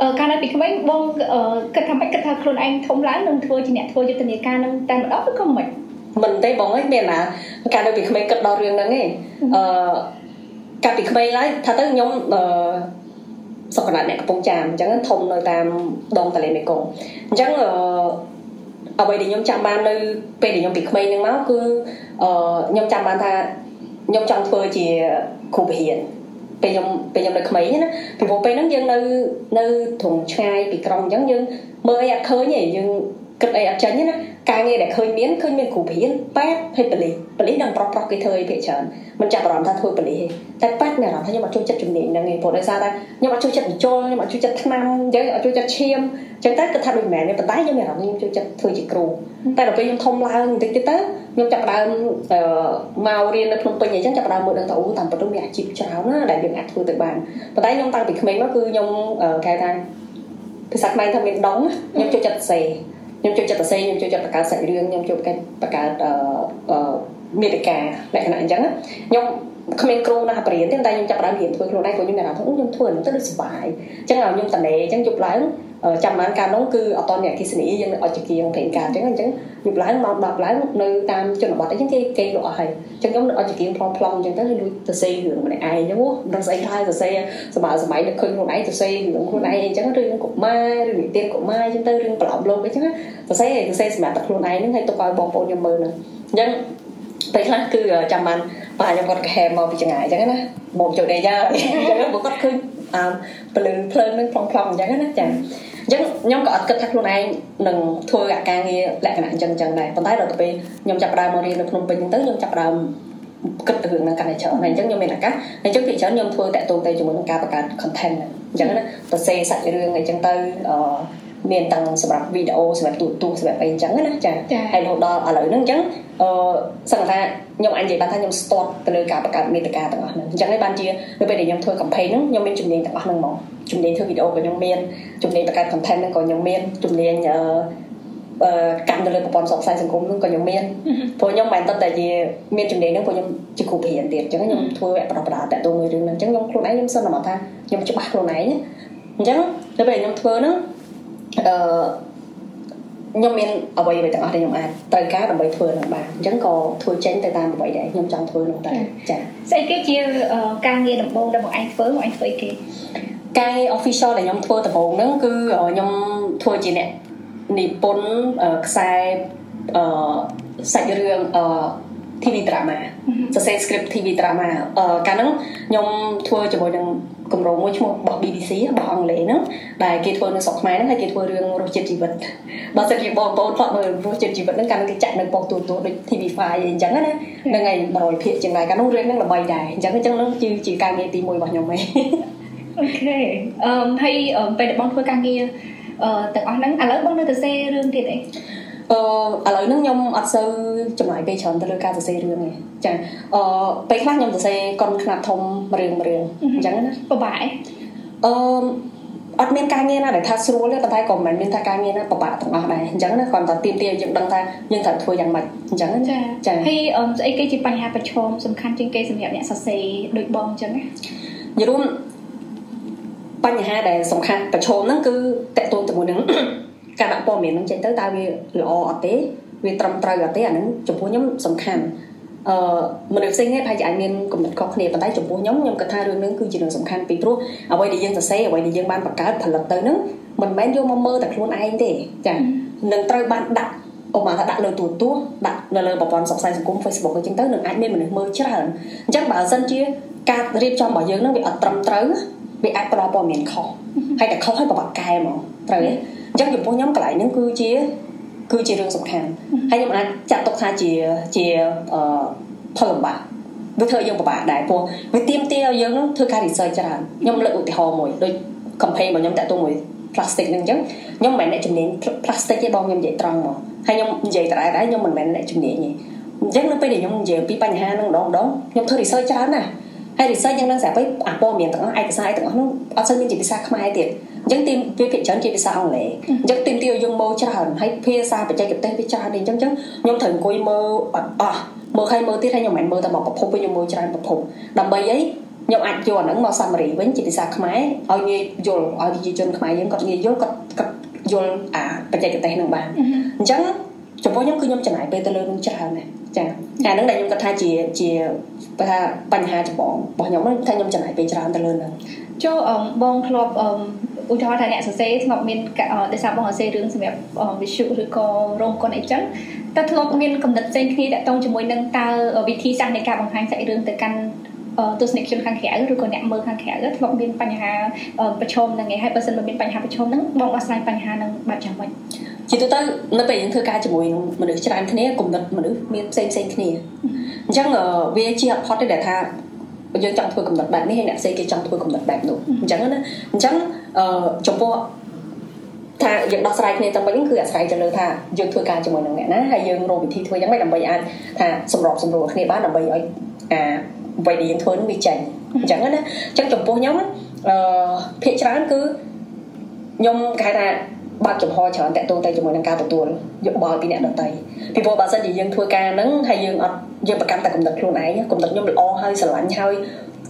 [SPEAKER 2] អឺកាលនៅពីក្មេងបងគិតថាម៉េចគិតថាខ្លួនឯងធំឡើងនឹងធ្វើជាអ្នកធ្វើយុទ្ធនាការនឹងតែម្ដងឬក៏មិន
[SPEAKER 3] មិនទេបងអើយមានណាកាលនៅពីក្មេងគិតដល់រឿងហ្នឹងឯងអឺកាលពីក្មេងឡើយថាទៅខ្ញុំអឺ សុខណៈអ្នកកំពង់ចាមអញ្ចឹងធំនៅតាមដងទន្លេមេគង្គអញ្ចឹងអឺអ្វីដែលខ្ញុំចាំបាននៅពេលដែលខ្ញុំពីក្មេងហ្នឹងមកគឺអឺខ្ញុំចាំបានថាខ្ញុំចង់ធ្វើជាគ្រូបរិញ្ញាពេលខ្ញុំពេលខ្ញុំនៅក្មេងណាពីព្រោះពេលហ្នឹងយើងនៅនៅត្រង់ឆ្ងាយពីក្រុងអញ្ចឹងយើងមើលអីអត់ឃើញទេយើង គិតអីអត់ចាញ់ណាការងារដែលឃើញមានឃើញមានគ្រូបរិញ្ញាប៉ែតហើយប៉លីសប៉លីសនឹងប្រុសប្រុសគេធ្វើអីភាគច្រើនមិនចាប់អារម្មណ៍ថាធ្វើប៉លីសទេតែប៉ែតមានអារម្មណ៍ថាខ្ញុំអត់ចូលចិត្តជំនាញហ្នឹងទេព្រោះដោយសារតែខ្ញុំអត់ចូលចិត្តបញ្ចូលខ្ញុំអត់ចូលចិត្តថ្នាំអញ្ចឹងអត់ចូលចិត្តឈាមអញ្ចឹងតែគិតថាដូចមែនទេប៉ុន្តែខ្ញុំមានអារម្មណ៍ខ្ញុំចូលចិត្តធ្វើជាគ្រូតែដល់ពេលខ្ញុំធំឡើងបន្តិចទៀតទៅខ្ញុំចាប់ដើមមករៀននៅភ្នំពេញអញ្ចឹងចាប់ដើមមើលដឹងថាអូតាមពិតមានអាជីពច្រើនណាដែលយើងអាចធ្វើទៅបានប៉ុន្តែខ្ញុំតាំងពីក្មេងមកគឺខ្ញុំគេថាភាសាខ្មែរថាមានដងខ្ញុំចូលចិត្តសេ ខ្ញុំចូលចិត្តសរសេរខ្ញុំចូលចិត្តបង្កើតសាច់រឿងខ្ញុំចូលចិត្តបង្កើតអឺមេតិកាលក្ខណៈអញ្ចឹងខ្ញុំ គ្មានគ្រូណាបរៀនទេតែខ្ញុំចាប់ផ្ដើមរៀនធ្វើខ្លួនឯងព្រោះខ្ញុំមានអារម្មណ៍ថាខ្ញុំធ្វើហ្នឹងទៅដូចសុបាយអញ្ចឹងឲ្យខ្ញុំតនេអញ្ចឹងយប់ឡើងចាំបានកាលនោះគឺអត់តអ្នកគិសនីយើងនៅអុចជាងព្រេងការអញ្ចឹងអញ្ចឹងយប់ឡើងមក10ឡើងនៅតាមជនបទអីចឹងគេគេលក់អស់ហើយអញ្ចឹងខ្ញុំនៅអុចជាងផ្លុំផ្លុំអញ្ចឹងទៅលួចទៅសេរឿងម្នាក់ឯងអញ្ចឹងដឹងស្អីខ្លះទៅសេសម័យសម័យនឹកឃើញខ្លួនឯងទៅសេរឿងខ្លួនឯងអញ្ចឹងរឿងកុមាររឿងនិទានកុមារអញ្ចឹងទៅរឿងប្រឡំលោកអីចឹងទៅសេទៅសេសម្រាប់តែខ្លួនឯងហ្នឹងហើយទុកឲ្យបងប្អូនខ្ញុំមើលហ្នឹងអញ្ចឹងពេលខ្លះគឺចាំបាន បាទខ្ញុំគាត់កែមកពីចង្អាយអញ្ចឹងណាមកចូលដេយ៉ាអញ្ចឹងគាត់ឃើញអើពលឺភ្លើងនឹងផ្លុំផ្លុំអញ្ចឹងណាចាអញ្ចឹងខ្ញុំក៏អត់គិតថាខ្លួនឯងនឹងធ្វើអាការងារលក្ខណៈអញ្ចឹងអញ្ចឹងដែរប៉ុន្តែដល់ទៅពេលខ្ញុំចាប់ផ្ដើមមករៀននៅភ្នំពេញហ្នឹងទៅខ្ញុំចាប់ផ្ដើមគិតទៅរឿងហ្នឹងកាន់តែច្រើនហើយអញ្ចឹងខ្ញុំមានឱកាសអញ្ចឹងពីច្រើនខ្ញុំធ្វើតាក់ទងទៅជាមួយនឹងការបង្កើត content អញ្ចឹងណាទៅសេសាច់រឿងអីចឹងទៅអឺ មានទាំងសម្រាប់វីដេអូសម្រាប់ទូទូសម្រាប់អីអញ្ចឹងណាចាហើយរហូតដល់ឥឡូវហ្នឹងអញ្ចឹងអឺសឹងថាខ្ញុំអាចនិយាយបានថាខ្ញុំ start ទៅលើការបង្កើតមេតិកាទាំងអស់ហ្នឹងអញ្ចឹងឯងបានជានៅពេលដែលខ្ញុំធ្វើ campaign ហ្នឹងខ្ញុំមានជំនាញទាំងអស់ហ្នឹងមកជំនាញធ្វើវីដេអូក៏ខ្ញុំមានជំនាញបង្កើត content ហ្នឹងក៏ខ្ញុំមានជំនាញអឺកម្មទៅលើប្រព័ន្ធផ្សព្វផ្សាយសង្គមហ្នឹងក៏ខ្ញុំមានព្រោះខ្ញុំមិនតែតែជាមានជំនាញហ្នឹងព្រោះខ្ញុំជាគ្រូបរិញ្ញាទៀតអញ្ចឹងខ្ញុំធ្វើវគ្គបណ្ដុះបណ្ដាលតាក់ទងមួយរឿងហ្នឹងអញ្ចឹងខ្ញុំខ្លួនឯងខ្ញុំសន្មតថាខ្ញុំច្បាស់ខ្លួនឯងអញ្ចឹងទៅពេលខ្ញុំធ្វើហ្នឹង អឺខ្ញុំមានអ្វីៗទាំងអស់ដែលខ្ញុំអាចត្រូវការដើម្បីធ្វើនឹងបានអញ្ចឹងក៏ធ្វើចេញទៅតាមអ្វីដែលខ្ញុំចង់ធ្វើនោះដែរចា៎
[SPEAKER 2] ស្អីគេជាការងារដំបូងដែលបងឯងធ្វើបងឯងធ្វើអីគេ
[SPEAKER 3] ការ official ដែលខ្ញុំធ្វើដំបូងហ្នឹងគឺខ្ញុំធ្វើជាអ្នកនិពន្ធខ្សែអឺសាច់រឿងអឺ TV drama សរសេរ script TV drama អឺកាលហ្នឹងខ្ញុំធ្វើជាមួយនឹង គម្រោងមួយឈ្មោះរបស់ BBC របស់អង់គ្លេសហ្នឹងដែលគេធ្វើនៅស្រុកខ្មែរហ្នឹងហើយគេធ្វើរឿងរសជាតិជីវិតបើសិនជាបងប្អូនធ្លាប់មើលរសជាតិជីវិតហ្នឹងកាលគេចាក់នៅប៉ុស្តិ៍ទូទួលដូច TV5 អីអញ្ចឹងណាហ្នឹងហើយ100ភាគជាងដែរកាលនោះរឿងហ្នឹងល្បីដែរអញ្ចឹងអញ្ចឹងហ្នឹងគឺជាការងារទី1របស់ខ្ញុំឯង
[SPEAKER 2] អូខេអឺហើយពេលដែលបងធ្វើការងារអឺទាំងអស់ហ្នឹងឥឡូវបងនៅទៅសេរឿងទៀតអី
[SPEAKER 3] អឺឥឡូវហ្នឹងខ្ញុំអត់សូវចំណាយពេលច្រើនទៅលើការសរសេររឿងទេចាអឺពេលខ្លះខ្ញុំសរសេរកុនខ្នាតធំរឿងរឿងអញ្ចឹងណា
[SPEAKER 2] ពិបាក
[SPEAKER 3] អឺអត់មានការងារណាដែលថាស្រួលទេប៉ុន្តែក៏មិនមានថាការងារណាពិបាកទាំងអស់ដែរអញ្ចឹងណាគ្រាន់តែទៀមទាយើងដឹងថាយើងត្រូវធ្វើយ៉ាងម៉េចអញ្ចឹង
[SPEAKER 2] ចាចាហើយស្អីគេជាបញ្ហាប្រឈមសំខាន់ជាងគេសម្រាប់អ្នកសរសេរដូចបងអញ្ចឹងណា
[SPEAKER 3] យរួមបញ្ហាដែលសំខាន់ប្រឈមហ្នឹងគឺតកតងជាមួយនឹង ការដាក់ព័ត៌មានហ្នឹងចេញទៅតើវាល្អអត់ទេវាត្រឹមត្រូវអត់ទេអាហ្នឹងចំពោះខ្ញុំសំខាន់អឺមនុស្សផ្សេងគ្នាប្រហែលជាអាចមានគំនិតខុសគ្នាប៉ុន្តែចំពោះខ្ញុំខ្ញុំគិតថារឿងហ្នឹងគឺជារឿងសំខាន់ពីព្រោះអ្វីដែលយើងសរសេរអ្វីដែលយើងបានបង្កើតផលិតទៅហ្នឹងមិនមែនយកមកមើលតែខ្លួនឯងទេចានឹងត្រូវបានដាក់អូមកថាដាក់លើទូទស្សន៍ដាក់នៅលើប្រព័ន្ធផ្សព្វផ្សាយសង្គម Facebook អញ្ចឹងទៅនឹងអាចមានមនុស្សមើលច្រើនអញ្ចឹងបើសិនជាការរៀបចំរបស់យើងហ្នឹងវាអត់ត្រឹមត្រូវវាអាចផ្ដល់ព័ត៌មានខុសហើយតែខុសហើយប្របាក់កែហ្មងត្រូវទេ អញ្ចឹងចំពោះខ្ញុំកន្លែងហ្នឹងគឺជាគឺជារឿងសំខាន់ហើយខ្ញុំអាចចាត់ទុកថាជាជាអឺផលលំបាកវាធ្វើយើងពិបាកដែរព្រោះវាទៀមទាឲ្យយើងធ្វើការ research ច្រើនខ្ញុំលើកឧទាហរណ៍មួយដូច campaign របស់ខ្ញុំតាក់ទងមួយ plastic ហ្នឹងអញ្ចឹងខ្ញុំមិនមែនអ្នកជំនាញ plastic ទេបងខ្ញុំនិយាយត្រង់មកហើយខ្ញុំនិយាយតែដែរខ្ញុំមិនមែនអ្នកជំនាញទេអញ្ចឹងនៅពេលដែលខ្ញុំនិយាយពីបញ្ហាហ្នឹងម្ដងម្ដងខ្ញុំធ្វើ research ច្រើនណាស់ ហើយ research យ៉ាងហ្នឹងស្រាប់ទៅអាព័ត៌មានទាំងអស់ឯកសារទាំងអស់នោះអត់សូវមានជាភាសាខ្មែរទៀតអញ្ចឹងទីវាភាគច្រើនជាភាសាអង់គ្លេសអញ្ចឹងទីមទីឲ្យយើងមើលច្រើនហើយភាសាបច្ចេកទេសវាច្រើនអញ្ចឹងអញ្ចឹងខ្ញុំត្រូវអង្គុយមើលអត់អស់មើលហើយមើលទៀតហើយខ្ញុំមិនមើលតែមកប្រភពវិញខ្ញុំមើលច្រើនប្រភពដើម្បីអីខ្ញុំអាចយកអាហ្នឹងមក summary វិញជាភាសាខ្មែរឲ្យងាយយល់ឲ្យប្រជាជនខ្មែរយើងគាត់ងាយយល់គាត់គាត់យល់អាបច្ចេកទេសហ្នឹងបានអញ្ចឹងចំពោះខ្ញុំគឺខ្ញុំចំណាយពេលទៅលើនឹងច្រើនណាស់ ចាអាហ្នឹងដែលខ្ញុំគាត់ថាជាជាថាបញ្ហាចម្បងរបស់ខ្ញុំហ្នឹងថាខ្ញុំចំណាយពេលច្រើនទៅលើហ្នឹង
[SPEAKER 2] ចូលបងធ្លាប់ឧទាហរណ៍ថាអ្នកសរសេរធ្លាប់មានដោយសារបងសរសេររឿងសម្រាប់វិទ្យុឬក៏រោងកុនអីចឹងតើធ្លាប់មានកំណត់ផ្សេងគ្នាតាក់ទងជាមួយនឹងតើវិធីសាស្ត្រនៃការបង្ហាញសាច់រឿងទៅកាន់ទស្សនិកជនខាងក្រៅឬក៏អ្នកមើលខាងក្រៅធ្លាប់មានបញ្ហាប្រឈមនឹងឯងហើយបើសិនបើមានបញ្ហាប្រឈមហ្នឹងបងដោះស្រាយបញ្ហាហ្នឹងបែបយ៉ាងម៉េច
[SPEAKER 3] ជាទូទៅនៅពេលយើងធ្វើការជាមួយនឹងមនុស្សច្រើនគ្នាគំនិតមនុស្សមានផ្សេងផ្សេងគ្នាអញ្ចឹងវាជាអត់ផុតទេដែលថាយើងចង់ធ្វើកំណត់បែបនេះហើយអ្នកផ្សេងគេចង់ធ្វើកំណត់បែបនោះអញ្ចឹងណាអញ្ចឹងអឺចំពោះថាយើងដោះស្រាយគ្នាទៅវិញគឺអាស្រ័យទៅលើថាយើងធ្វើការជាមួយនឹងអ្នកណាហើយយើងរកវិធីធ្វើយ៉ាងម៉េចដើម្បីអាចថាសម្របសម្រួលគ្នាបានដើម្បីឲ្យអាអ្វីដែលយើងធ្វើនឹងវាចេញអញ្ចឹងណាអញ្ចឹងចំពោះខ្ញុំអឺភាគច្រើនគឺខ្ញុំគេថា បើកចំហច្រើនតាក់ទងទៅជាមួយនឹងការទទួលយោបល់ពីអ្នកដទៃពីព្រោះបើសិនជាយើងធ្វើការហ្នឹងហើយយើងអត់យើងប្រកាន់តែកំណត់ខ្លួនឯងកំណត់ខ្ញុំល្អហើយស្រឡាញ់ហើយ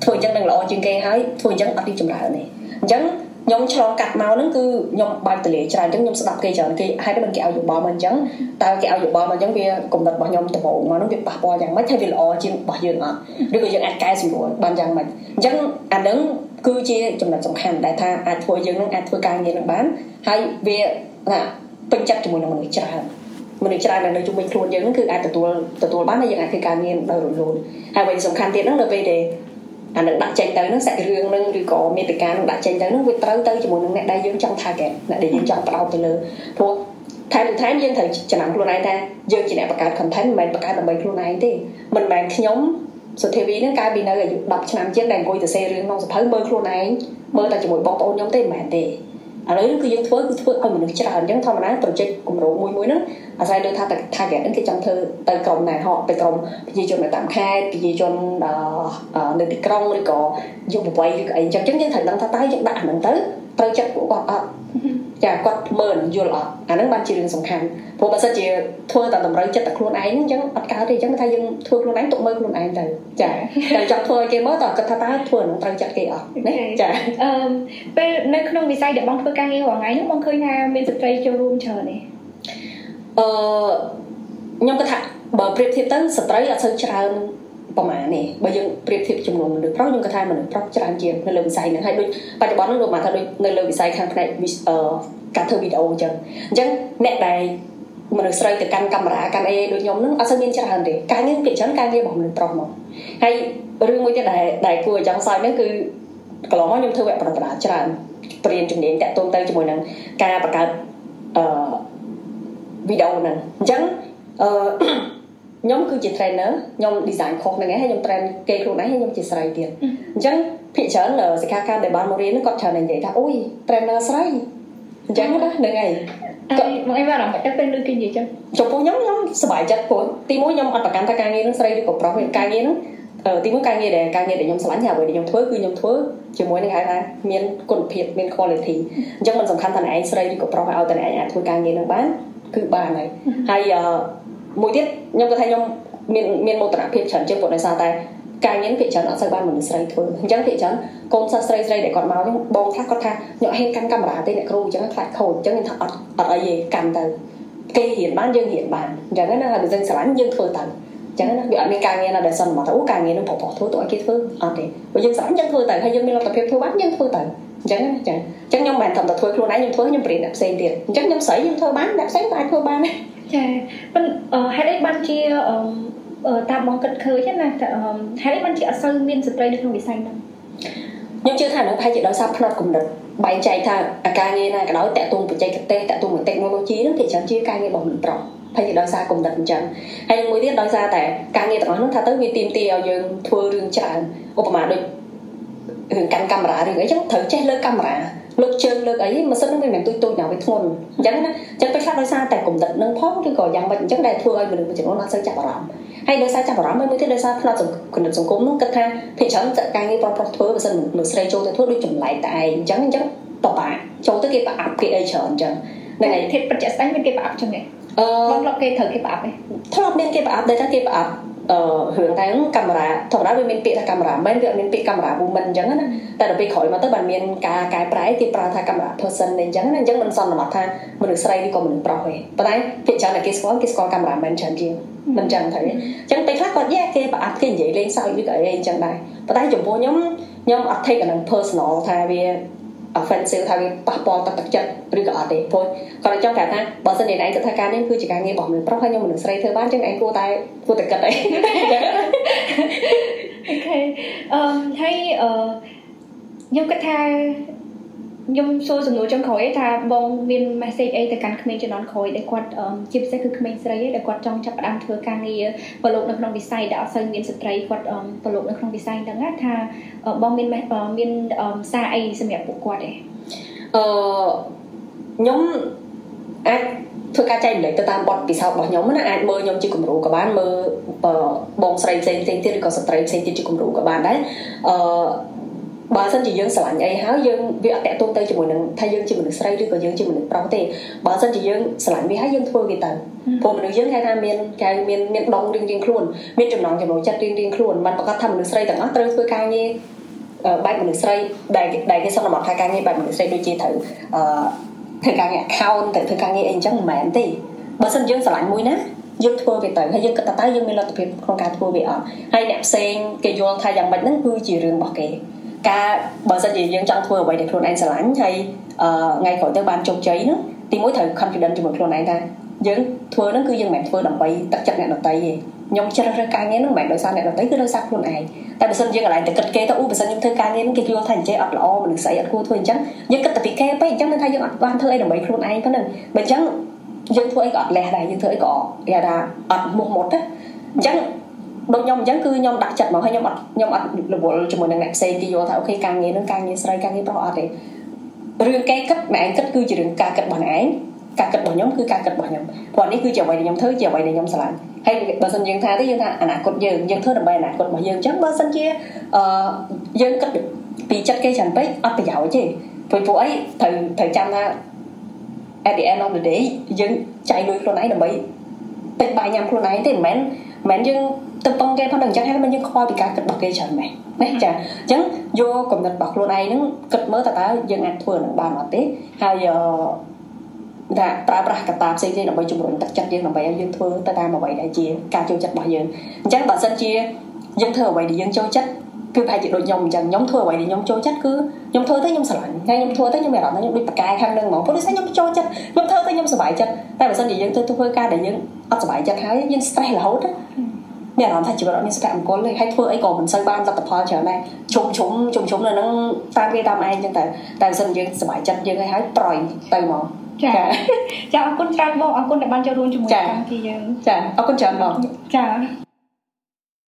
[SPEAKER 3] ធ្វើអញ្ចឹងនឹងល្អជាងគេហើយធ្វើអញ្ចឹងអត់ទីចម្រើនទេអញ្ចឹងខ្ញុំឆ្លងកាត់មកហ្នឹងគឺខ្ញុំបើកតលាច្រើនអញ្ចឹងខ្ញុំស្ដាប់គេច្រើនគេហើយមិនគេឲ្យយោបល់មកអញ្ចឹងតើគេឲ្យយោបល់មកអញ្ចឹងវាកំណត់របស់ខ្ញុំដំបូងមកហ្នឹងវាប៉ះពាល់យ៉ាងម៉េចហើយវាល្អជាងរបស់យើងអត់ឬក៏យើងអាចកែសម្រួលបានយ៉ាងម៉េចអញ្ចឹងអាហ្នឹង គឺជាចំណុចសំខាន់ដែលថាអាចធ្វើយើងនឹងអាចធ្វើការងារនឹងបានហើយវាណាពេញចិត្តជាមួយនឹងមនុស្សច្រើនមនុស្សច្រើនដែលនៅជុំវិញខ្លួនយើងនឹងគឺអាចទទួលទទួលបានហើយយើងអាចធ្វើការងារដោយរលូនហើយអ្វីសំខាន់ទៀតហ្នឹងនៅពេលដែលអានឹងដាក់ចេញទៅហ្នឹងសាច់រឿងហ្នឹងឬក៏មេតិកានឹងដាក់ចេញទៅហ្នឹងវាត្រូវទៅជាមួយនឹងអ្នកដែលយើងចង់ target អ្នកដែលយើងចង់ផ្ដោតទៅលើព្រោះថែមថែមយើងត្រូវចំណាំខ្លួនឯងថាយើងជាអ្នកបង្កើត content មិនមែនបង្កើតដើម្បីខ្លួនឯងទេមិនមែនខ្ញុំ សុធាវីហ្នឹងកាលពីនៅអាយុ10ឆ្នាំជាងដែលអង្គុយទៅសេរឿងក្នុងសភៅមើលខ្លួនឯងមើលតែជាមួយបងប្អូនខ្ញុំទេមិនមែនទេឥឡូវគឺយើងធ្វើគឺធ្វើឲ្យមនុស្សច្រើនអញ្ចឹងធម្មតា project គម្រោងមួយមួយហ្នឹងអាស្រ័យលើថា target ហ្នឹងគេចង់ធ្វើទៅក្រុមណាហោទៅក្រុមប្រជាជននៅតាមខេត្តប្រជាជននៅទីក្រុងឬក៏យុវវ័យឬក៏អីអញ្ចឹងយើងត្រូវដឹងថាតើយើងដាក់អាហ្នឹងទៅត្រូវចិត្តពួកគាត់អត់ ចាគាត់មើលយល់អត់អាហ្នឹងបានជារឿងសំខាន់ព្រោះបើសិនជាធ្វើតាមតម្រូវចិត្តតែខ្លួនឯងអញ្ចឹងអត់កើតទេអញ្ចឹងថាយើងធ្វើខ្លួនឯងទុកមើលខ្លួនឯងទៅចាតែចង់ធ្វើឲ្យគេមើលតើគិតថាតើធ្វើនឹងត្រូវចិត្តគេអត់ណាចា
[SPEAKER 2] អឺពេលនៅក្នុងវិស័យដែលបងធ្វើការងាររាល់ថ្ងៃហ្នឹងបងឃើញថាមានស្ត្រីចូលរួមច្រើនទេ
[SPEAKER 3] អឺខ្ញុំគិតថាបើប្រៀបធៀបទៅស្ត្រីអត់សូវច្រើន ប្រហែលនេះបើយើងប្រៀបធៀបចំនួនមនុស្សប្រុសខ្ញុំគិតថាមនុស្សប្រុសច្រើនជាងនៅលើវិស័យហ្នឹងហើយដូចបច្ចុប្បន្នហ្នឹងលោកមកថាដូចនៅលើវិស័យខាងផ្នែកអឺការធ្វើវីដេអូអញ្ចឹងអញ្ចឹងអ្នកដែលមនុស្សស្រីទៅកាន់កាមេរ៉ាកាន់អីដូចខ្ញុំហ្នឹងអត់សូវមានច្រើនទេការងារភាគច្រើនការងាររបស់មនុស្សប្រុសមកហើយរឿងមួយទៀតដែលដែលគួរឲ្យចង់សើចហ្នឹងគឺកន្លងមកខ្ញុំធ្វើវគ្គបណ្ដុះបណ្ដាលច្រើនបរៀនជំនាញតាក់ទងទៅជាមួយនឹងការបង្កើតអឺវីដេអូហ្នឹងអញ្ចឹងអឺ ខ្ញុំគឺជា trainer ខ្ញុំ design ខុសហ្នឹងឯងហើយខ្ញុំ train គេខ្លួនឯងហើយខ្ញុំជាស្រីទៀតអញ្ចឹងភាគច្រើនសិក្ខាកាមដែលបានមករៀនគាត់ច្រើននិយាយថាអូយ trainer ស្រីអញ្ចឹងណាហ្នឹងហើយ
[SPEAKER 2] គាត់មកអីបានអារម្មណ៍តែពេលលើគេនិយាយចឹង
[SPEAKER 3] ចំពោះខ្ញុំខ្ញុំសប្បាយចិត្តព្រោះទីមួយខ្ញុំអត់ប្រកាន់ថាការងារនឹងស្រីឬក៏ប្រុសទេការងារនឹងទីមួយការងារដែលការងារដែលខ្ញុំឆ្លាញ់ហើយអ្វីដែលខ្ញុំធ្វើគឺខ្ញុំធ្វើជាមួយនឹងហៅថាមានគុណភាពមាន quality អញ្ចឹងมันសំខាន់ថាអ្នកឯងស្រីឬក៏ប្រុសឲ្យតែអ្នកឯងអាចធ្វើការងារនឹងបានគឺបានហើយហើយ មួយទៀតខ្ញុំគាត់ថាខ្ញុំមានមានមោទនភាពច្រើនជាងពួកដោយសារតែការងារភាគច្រើនអត់សូវបានមនុស្សស្រីធ្វើអញ្ចឹងភាគច្រើនកូនសិស្សស្រីស្រីដែលគាត់មកហ្នឹងបងខ្លះគាត់ថាខ្ញុំហ៊ានកាន់កាមេរ៉ាទេអ្នកគ្រូអញ្ចឹងខ្លាចខូចអញ្ចឹងខ្ញុំថាអត់អត់អីទេកាន់ទៅគេរៀនបានយើងរៀនបានអញ្ចឹងណាហើយបើយើងស្រឡាញ់យើងធ្វើទៅអញ្ចឹងណាវាអត់មានការងារណាដែលសន្មតអូការងារនឹងប្រុសៗធ្វើទៅឲ្យគេធ្វើអត់ទេបើយើងស្រឡាញ់យើងធ្វើទៅហើយយើងមានលទ្ធភាពធ្វើបានយើងធ្វើទៅអញ្ចឹងណាចាអញ្ចឹងខ្ញុំមិនមែនត្រឹមតែធ្វើខ្លួនឯងខ្ញុំធ្វើខ្ញុំប្រៀនអ្នកផ្សេងទៀតអញ្ចឹងខ្ញុំស្រីខ្ញុំធ្វើបានអ្នកផ្សេងក៏អាចធ្វើបានដែរ
[SPEAKER 2] ចាប៉ុន្តែហេតុអីបានជាតាមបងគិតឃើញណាហេតុអីបានជាអត់សូវមានស្ត្រីនៅក្នុងវិស័យហ្នឹង
[SPEAKER 3] ខ្ញុំជឿថានឹងប្រហែលជាដោយសារផ្នត់គំនិតបែងចែកថាអាការងារណាក៏ដោយតាក់ទងបច្ចេកទេសតាក់ទងនឹង technology ហ្នឹងគេច្រើនជាការងាររបស់មនុស្សប្រុសហើយដោយសារគំនិតអញ្ចឹងហើយមួយទៀតដោយសារតែការងារទាំងអស់ហ្នឹងថាទៅវាទីមទីឲ្យយើងធ្វើរឿងច្រើនឧបមាដូចរឿងកាន់កាមេរ៉ារឿងអីចឹងត្រូវចេះលើកាមេរ៉ា លើកជើងលើកអីម៉ាស៊ីនហ្នឹងវាមិនទូចទូចណាវាធ្ងន់អញ្ចឹងណាអញ្ចឹងពេលខ្លះដោយសារតែគំនិតនឹងផងឬក៏យ៉ាងម៉េចអញ្ចឹងដែលធ្វើឲ្យមនុស្សមួយចំនួនអត់សូវចាប់អារម្មណ៍ហើយដោយសារចាប់អារម្មណ៍មួយទៀតដោយសារផ្នត់គណិតសង្គមនោះគិតថាភាគច្រើនការងារប្រុសប្រុសធ្វើបើមិនមនុស្សស្រីចូលទៅធ្វើដូចចម្លែកតែឯងអញ្ចឹងអញ្ចឹងតបាចូលទៅគេប្រអាប់គេអីច្រើនអញ្ចឹង
[SPEAKER 2] ហ្នឹងហើយធៀបពិតជាក់ស្ដែងមានគេប្រអាប់ចឹងហ៎អឺបងលោកគេត្រូវគេប្រអាប់ទេ
[SPEAKER 3] ធ្លាប់មានគេប្រអាប់ដែរថាគេប្រអាប់អឺ រឿងតែកាមេរ៉ាធម្មតាវាមានពាក្យថាកាមេរ៉ាមិនវាអត់មានពាក្យកាមេរ៉ា woman អញ្ចឹងណាតែដល់ពេលក្រោយមកទៅបានមានការកែប្រែគេប្រើថាកាមេរ៉ា person អញ្ចឹងណាអញ្ចឹងមិនសន្មតថាមនុស្សស្រីឬក៏មនុស្សប្រុសទេប៉ុន្តែភាគច្រើនតែគេស្គាល់គេស្គាល់កាមេរ៉ា man ច្រើនជាងមិនចឹងទៅអញ្ចឹងពេលខ្លះគាត់យេគេប្រអត់គេនិយាយលេងសើចឬក៏អីអញ្ចឹងដែរប៉ុន្តែចំពោះខ្ញុំខ្ញុំអត់ take អានឹង personal ថាវា offensive ថាវាប៉ះពាល់ទឹកទឹកចិត្តឬក៏អត់ទេព្រោះគាត់ចង់ប្រាប់ថាបើសិនជាឯងគិតថាការនេះគឺជាការងាររបស់មនុស្សប្រុសហើយខ្ញុំមនុស្សស្រីធ្វើបានចឹងឯងគួរតែគួរតែគិតអី
[SPEAKER 2] អូខេអឺហើយអឺខ្ញុំគិតថា ខ្ញុំសួរសំណួរចុងក្រោយថាបងមាន message អីទៅកាន់ក្មេងជំនាន់ក្រោយដែលគាត់ជាពិសេសគឺក្មេងស្រីដែលគាត់ចង់ចាប់ផ្ដើមធ្វើការងារប្រឡូកនៅក្នុងវិស័យដែលអត់សូវមានស្ត្រីគាត់ប្រឡូកនៅក្នុងវិស័យហ្នឹងថាបងមានមានសារអីសម្រាប់ពួកគាត់ទេ
[SPEAKER 3] អឺខ្ញុំអាចធ្វើការចែករំលែកទៅតាមបទពិសោធន៍របស់ខ្ញុំណាអាចមើលខ្ញុំជាគំរូក៏បានមើលបងស្រីផ្សេងផ្សេងទៀតឬក៏ស្ត្រីផ្សេងទៀតជាគំរូក៏បានដែរអឺ បើសិនជាយើងស្រឡាញ់អីហើយយើងវាអត់តកតងទៅជាមួយនឹងថាយើងជាមនុស្សស្រីឬក៏យើងជាមនុស្សប្រុសទេបើសិនជាយើងស្រឡាញ់វាហើយយើងធ្វើវាទៅព្រោះមនុស្សយើងគេថាមានគេមានមានដងរៀងរៀងខ្លួនមានចំណងចំណូលចិត្តរៀងរៀងខ្លួនមិនប្រកាសថាមនុស្សស្រីទាំងអស់ត្រូវធ្វើការងារបែបមនុស្សស្រីដែលដែលគេសន្មតថាការងារបែបមនុស្សស្រីដូចជាត្រូវអឺធ្វើការងារ account ទៅធ្វើការងារអីអញ្ចឹងមិនមែនទេបើសិនយើងស្រឡាញ់មួយណាយើងធ្វើវាទៅហើយយើងគិតថាតើយើងមានលទ្ធភាពក្នុងការធ្វើវាអត់ហើយអ្នកផ្សេងគេយល់ថាយ៉ាងម៉េចហ្នឹងគឺជារឿងរបស់គេ ការបើសិនជាយើងចង់ធ្វើអ្វីដែលខ្លួនឯងស្រឡាញ់ហើយថ្ងៃក្រោយទៅបានជោគជ័យនោះទីមួយត្រូវ confident ជាមួយខ្លួនឯងថាយើងធ្វើហ្នឹងគឺយើងមិនមែនធ្វើដើម្បីទឹកចិត្តអ្នកដទៃទេខ្ញុំជ្រើសរើសការងារហ្នឹងមិនមែនដោយសារអ្នកដទៃគឺដោយសារខ្លួនឯងតែបើសិនយើងកន្លែងតែគិតគេទៅអូបើសិនខ្ញុំធ្វើការងារហ្នឹងគេយល់ថាអញ្ចេះអត់ល្អមនុស្សស្អីអត់គួរធ្វើអញ្ចឹងយើងគិតតែពីគេពេកអញ្ចឹងមិនថាយើងអត់បានធ្វើអីដើម្បីខ្លួនឯងប៉ុណ្ណឹងបើអញ្ចឹងយើងធ្វើអីក៏អត់លះដែរយើងធ្វើអីក៏គេថាអត់មុខមុតណាអញ្ចឹង ដូចខ្ញុំអញ្ចឹងគឺខ្ញុំដាក់ចិត្តមកហើយខ្ញុំអត់ខ្ញុំអត់រវល់ជាមួយនឹងអ្នកផ្សេងគេយល់ថាអូខេការងារនឹងការងារស្រីការងារប្រុសអត់ទេរឿងគេគិតម្នាក់ឯងគិតគឺជារឿងការគិតរបស់អ្នកឯងការគិតរបស់ខ្ញុំគឺការគិតរបស់ខ្ញុំព្រោះនេះគឺជាអ្វីដែលខ្ញុំធ្វើជាអ្វីដែលខ្ញុំស្រឡាញ់ហើយបើសិនយើងថាទេយើងថាអនាគតយើងយើងធ្វើដើម្បីអនាគតរបស់យើងអញ្ចឹងបើសិនជាអឺយើងគិតពីចិត្តគេច្រើនពេកអត់ប្រយោជន៍ទេព្រោះពួកអីត្រូវត្រូវចាំថា at the end of the day យើងចាយលុយខ្លួនឯងដើម្បីតិចបាយញ៉ាំខ្លួនឯងទេមិនមែន មិនមែនយើងទៅពឹងគេផងដល់អញ្ចឹងហើយមិនយើងខ្វល់ពីការគិតរបស់គេច្រើនម៉េះណាចាអញ្ចឹងយកកំណត់របស់ខ្លួនឯងហ្នឹងគិតមើលតើតើយើងអាចធ្វើនឹងបានអត់ទេហើយអឺថាប្រើប្រាស់កត្តាផ្សេងៗដើម្បីជំរុញទឹកចិត្តយើងដើម្បីឲ្យយើងធ្វើទៅតាមអ្វីដែលជាការចូលចិត្តរបស់យើងអញ្ចឹងបើសិនជាយើងធ្វើអ្វីដែលយើងចូលចិត្តគឺប្រហែលជាដូចខ្ញុំអញ្ចឹងខ្ញុំធ្វើអ្វីដែលខ្ញុំចូលចិត្តគឺខ្ញុំធ្វើទៅខ្ញុំស្រឡាញ់ហើយខ្ញុំធ្វើទៅខ្ញុំមានអារម្មណ៍ថាខ្ញុំដូចប្រកែខាងនឹងហ្មងព្រោះដូចខ្ញុំចូលចិត្តខ្ញុំធ្វើទៅខ្ញុំសប្បាយចិត្តតែបើសិនជាយើងទៅធ្វើការដែលយើង អត់សប្បាយចិត្តហើយយើង stress រហូតមានអារម្មណ៍ថាជីវិតអត់មានសុភមង្គលទេហើយធ្វើអីក៏មិនសូវបានលទ្ធផលច្រើនដែរជុំជុំជុំជុំនៅនឹងតាមវាតាមឯងអញ្ចឹងតែតែបើសិនយើងសប្បាយចិត្តយើងហើយប្រយទៅហ្មង
[SPEAKER 2] ចាចាអរគុណច្រើនបងអរគុណដែលបានចូលរួមជាមួយកម្មវិធីយើង
[SPEAKER 3] ចាអរគុណច្រើនបង
[SPEAKER 2] ចា